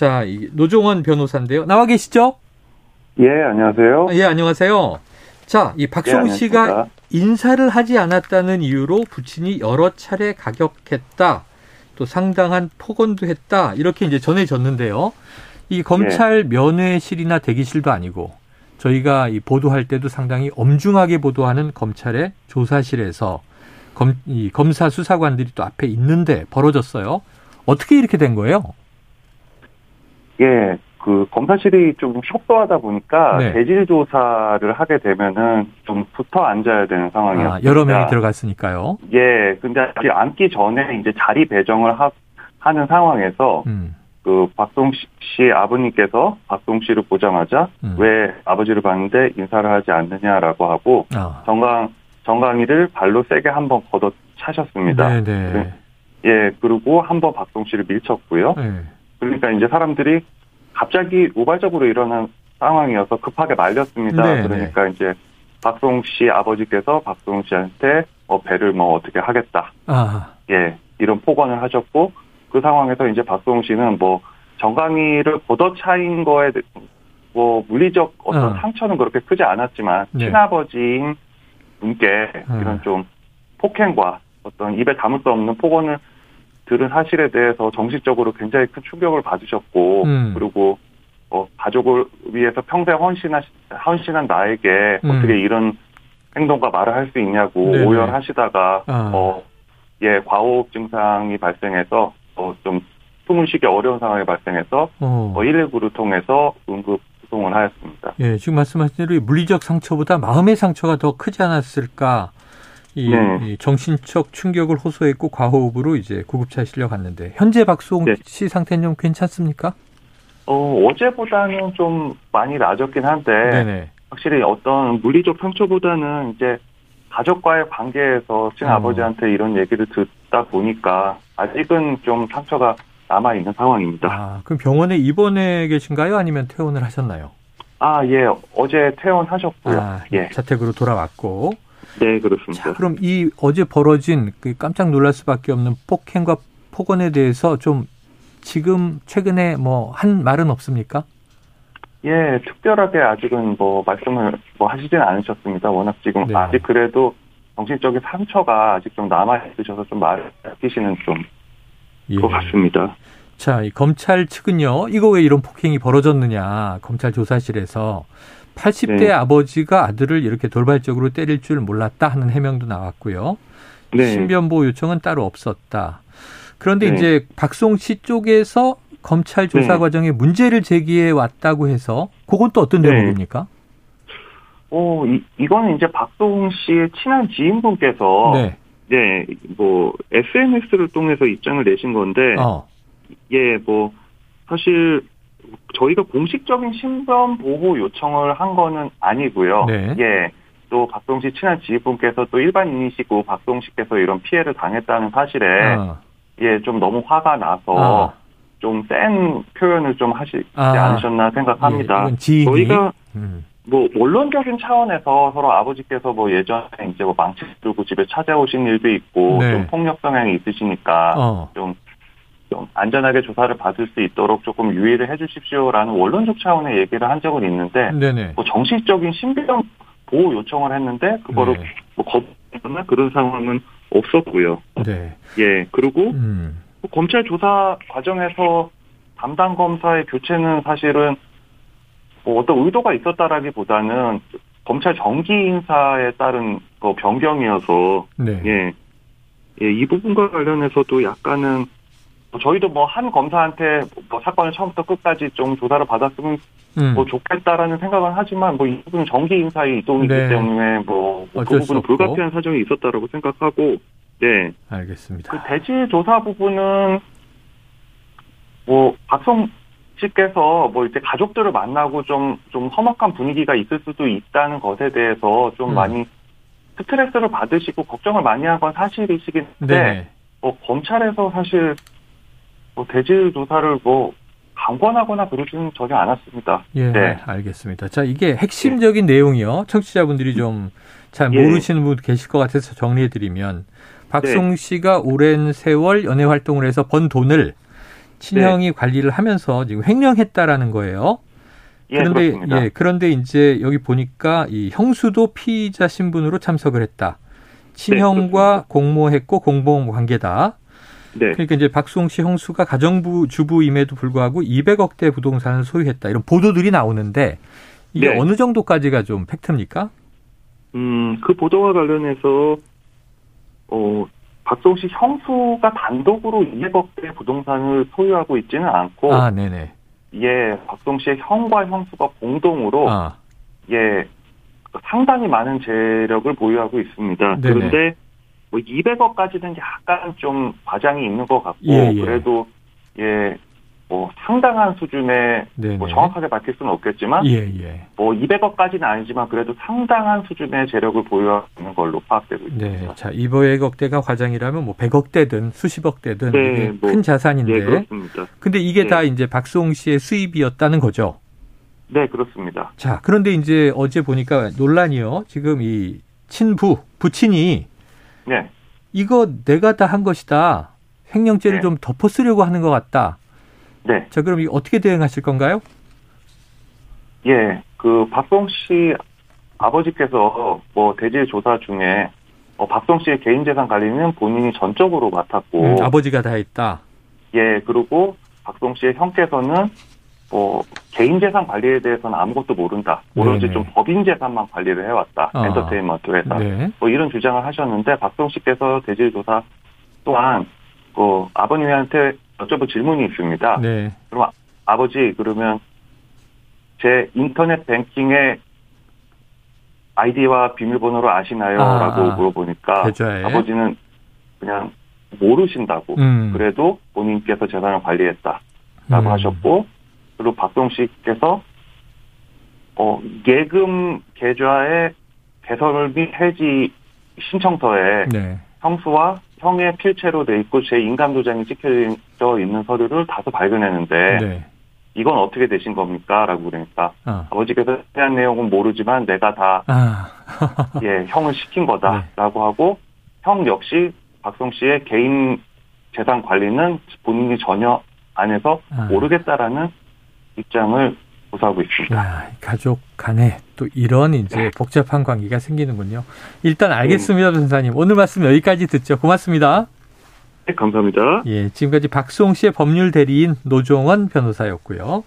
자, 노종원 변호사인데요. 나와 계시죠? 예, 안녕하세요. 예, 안녕하세요. 자, 이 박송 예, 씨가 인사를 하지 않았다는 이유로 부친이 여러 차례 가격했다. 또 상당한 폭언도 했다. 이렇게 이제 전해졌는데요. 이 검찰 예. 면회실이나 대기실도 아니고 저희가 이 보도할 때도 상당히 엄중하게 보도하는 검찰의 조사실에서 검, 이 검사 수사관들이 또 앞에 있는데 벌어졌어요. 어떻게 이렇게 된 거예요? 예, 그 검사실이 좀 협소하다 보니까 네. 대질 조사를 하게 되면은 좀 붙어 앉아야 되는 상황이었어요. 아, 여러 명이 들어갔으니까요. 예, 근데 아직 앉기 전에 이제 자리 배정을 하, 하는 상황에서 음. 그 박송 씨 아버님께서 박송 씨를 보자마자 음. 왜 아버지를 봤는데 인사를 하지 않느냐라고 하고 아. 정강 정강이를 발로 세게 한번 걷어 차셨습니다. 네네. 네. 예, 그리고 한번 박송 씨를 밀쳤고요. 네. 그러니까 이제 사람들이 갑자기 우발적으로 일어난 상황이어서 급하게 말렸습니다. 네네. 네. 그러니까 이제 박송 씨 아버지께서 박송 씨한테 뭐 배를 뭐 어떻게 하겠다. 아. 예, 이런 폭언을 하셨고 그 상황에서 이제 박송 씨는 뭐 정강이를 걷어차인 거에 뭐 물리적 어떤 어. 상처는 그렇게 크지 않았지만 네. 친아버지인 분께 음. 이런 좀 폭행과 어떤 입에 담을 수 없는 폭언을 들은 사실에 대해서 정신적으로 굉장히 큰 충격을 받으셨고 음. 그리고 어, 가족을 위해서 평생 헌신하, 헌신한 나에게 음. 어떻게 이런 행동과 말을 할 수 있냐고 네네. 오열하시다가 아. 어, 예 과호흡 증상이 발생해서 어, 좀 숨을 쉬기 어려운 상황이 발생해서 어. 어 119를 통해서 응급 구송을 하였습니다. 예, 지금 말씀하신 대로 물리적 상처보다 마음의 상처가 더 크지 않았을까? 이, 네. 이 정신적 충격을 호소했고 과호흡으로 이제 구급차에 실려갔는데 현재 박수홍 네. 씨 상태는 좀 괜찮습니까? 어, 어제보다는 좀 많이 나아졌긴 한데 네네. 확실히 어떤 물리적 상처보다는 이제 가족과의 관계에서 친아버지한테 어. 이런 얘기를 듣다 보니까 아직은 좀 상처가 남아 있는 상황입니다. 아, 그럼 병원에 입원해 계신가요? 아니면 퇴원을 하셨나요? 아, 예. 어제 퇴원하셨고요. 아, 예. 자택으로 돌아왔고. 네, 그렇습니다. 자, 그럼 이 어제 벌어진 그 깜짝 놀랄 수밖에 없는 폭행과 폭언에 대해서 좀 지금 최근에 뭐 한 말은 없습니까? 예, 특별하게 아직은 뭐 말씀을 뭐 하시지는 않으셨습니다. 워낙 지금 네. 아직 그래도 정신적인 상처가 아직 좀 남아 있으셔서 좀 말을 아끼시는 좀것 예. 같습니다. 자, 이 검찰 측은요, 이거 왜 이런 폭행이 벌어졌느냐, 검찰 조사실에서 80대 네. 아버지가 아들을 이렇게 돌발적으로 때릴 줄 몰랐다 하는 해명도 나왔고요. 네. 신변보호 요청은 따로 없었다. 그런데 네. 이제 박송 씨 쪽에서 검찰 조사 네. 과정에 문제를 제기해 왔다고 해서 그건 또 어떤 네. 대목입니까? 어, 이, 이거는 이제 박송 씨의 친한 지인분께서 네. 네, 뭐 SNS를 통해서 입장을 내신 건데 어. 예, 뭐 사실 저희가 공식적인 신변 보호 요청을 한 거는 아니고요. 네. 예. 또 박동 씨 친한 지인분께서 또 일반인이시고 박동 씨께서 이런 피해를 당했다는 사실에 어. 예, 좀 너무 화가 나서 어. 좀센 표현을 좀 하시지 아. 않으셨나 생각합니다. 예, 저희가 음. 뭐 원론적인 차원에서 서로 아버지께서 뭐 예전에 이제 뭐 망치 들고 집에 찾아오신 일도 있고 네. 좀 폭력 성향이 있으시니까 어. 좀 좀 안전하게 조사를 받을 수 있도록 조금 유의를 해주십시오라는 원론적 차원의 얘기를 한 적은 있는데 네네. 뭐 정식적인 신변 보호 요청을 했는데 그거를 네. 뭐 거부하거나 그런 상황은 없었고요. 네. 예 그리고 음. 검찰 조사 과정에서 담당 검사의 교체는 사실은 뭐 어떤 의도가 있었다라기보다는 검찰 정기 인사에 따른 그 변경이어서 네. 예. 예, 이 부분과 관련해서도 약간은 뭐 저희도 뭐 한 검사한테 뭐 사건을 처음부터 끝까지 좀 조사를 받았으면 음. 뭐 좋겠다라는 생각은 하지만 뭐 이 부분은 정기 인사의 이동이기 네. 때문에 뭐그 부분은 불가피한 사정이 있었다라고 생각하고 네 알겠습니다. 그 대지 조사 부분은 뭐 박성 씨께서 뭐 이제 가족들을 만나고 좀좀 험악한 분위기가 있을 수도 있다는 것에 대해서 좀 음. 많이 스트레스를 받으시고 걱정을 많이 한 건 사실이시긴 한데 네. 뭐 검찰에서 사실 뭐 대질 조사를 뭐 강권하거나 그러지는 전혀 않았습니다. 예, 네. 알겠습니다. 자, 이게 핵심적인 네. 내용이요. 청취자분들이 좀 잘 모르시는 예. 분 계실 것 같아서 정리해 드리면 박송 네. 씨가 오랜 세월 연예 활동을 해서 번 돈을 친형이 네. 관리를 하면서 지금 횡령했다라는 거예요. 예, 그런데 그렇습니다. 예, 그런데 이제 여기 보니까 이 형수도 피의자 신분으로 참석을 했다. 친형과 네, 공모했고 공범 관계다. 네. 그러니까 이제 박수홍 씨 형수가 가정부 주부임에도 불구하고 200억대 부동산을 소유했다. 이런 보도들이 나오는데 이게 네. 어느 정도까지가 좀 팩트입니까? 음, 그 보도와 관련해서 어 박수홍 씨 형수가 단독으로 200억대 부동산을 소유하고 있지는 않고 아, 네네. 예, 박수홍 씨의 형과 형수가 공동으로 아. 예 상당히 많은 재력을 보유하고 있습니다. 네네. 그런데 뭐 200억까지는 약간 좀 과장이 있는 것 같고 예, 예. 그래도 예. 뭐 상당한 수준의 뭐 정확하게 밝힐 수는 없겠지만 예, 예. 뭐 200억까지는 아니지만 그래도 상당한 수준의 재력을 보유하고 있는 걸로 파악되고 있습니다. 네, 자 200억대가 과장이라면 뭐 100억대든 수십억대든 네, 뭐, 큰 자산인데. 네, 그렇습니다. 근데 이게 네. 다 이제 박수홍 씨의 수입이었다는 거죠. 네, 그렇습니다. 자, 그런데 이제 어제 보니까 논란이요. 지금 이 친부, 부친이 네. 이거 내가 다 한 것이다. 횡령죄를 네. 좀 덮어쓰려고 하는 것 같다. 네. 자, 그럼 이 어떻게 대응하실 건가요? 예, 그 박성 씨 아버지께서 뭐 대질 조사 중에 어, 박성 씨의 개인 재산 관리는 본인이 전적으로 맡았고 음, 아버지가 다 했다. 예, 그리고 박성 씨의 형께서는 뭐 개인 재산 관리에 대해서는 아무것도 모른다. 오로지 네네. 좀 법인 재산만 관리를 해왔다. 아. 엔터테인먼트에서 네. 뭐 이런 주장을 하셨는데 박성 씨께서 대질 조사 또한 그 아버님한테 여쭤볼 질문이 있습니다. 네. 그럼 아버지 그러면 제 인터넷 뱅킹의 아이디와 비밀번호를 아시나요? 아, 라고 물어보니까 계좌에. 아버지는 그냥 모르신다고. 음. 그래도 본인께서 재산을 관리했다라고 음. 하셨고 그리고 박동 씨께서 어, 예금 계좌의 개설 및 해지 신청서에 네. 형수와 형의 필체로 돼 있고 제 인감 도장이 찍혀져 있는 서류를 다소 발견했는데 네. 이건 어떻게 되신 겁니까? 라고 그러니까 아. 버지께서 대한 내용은 모르지만 내가 다 아. 예, 형을 시킨 거다라고 네. 하고 형 역시 박성 씨의 개인 재산 관리는 본인이 전혀 안 해서 아. 모르겠다라는 입장을 고수하고 있습니다. 야, 가족 간에 또 이런 이제 네. 복잡한 관계가 생기는군요. 일단 알겠습니다, 변사님. 오늘 말씀 여기까지 듣죠. 고맙습니다. 네, 감사합니다. 예, 지금까지 박수홍 씨의 법률 대리인 노종원 변호사였고요.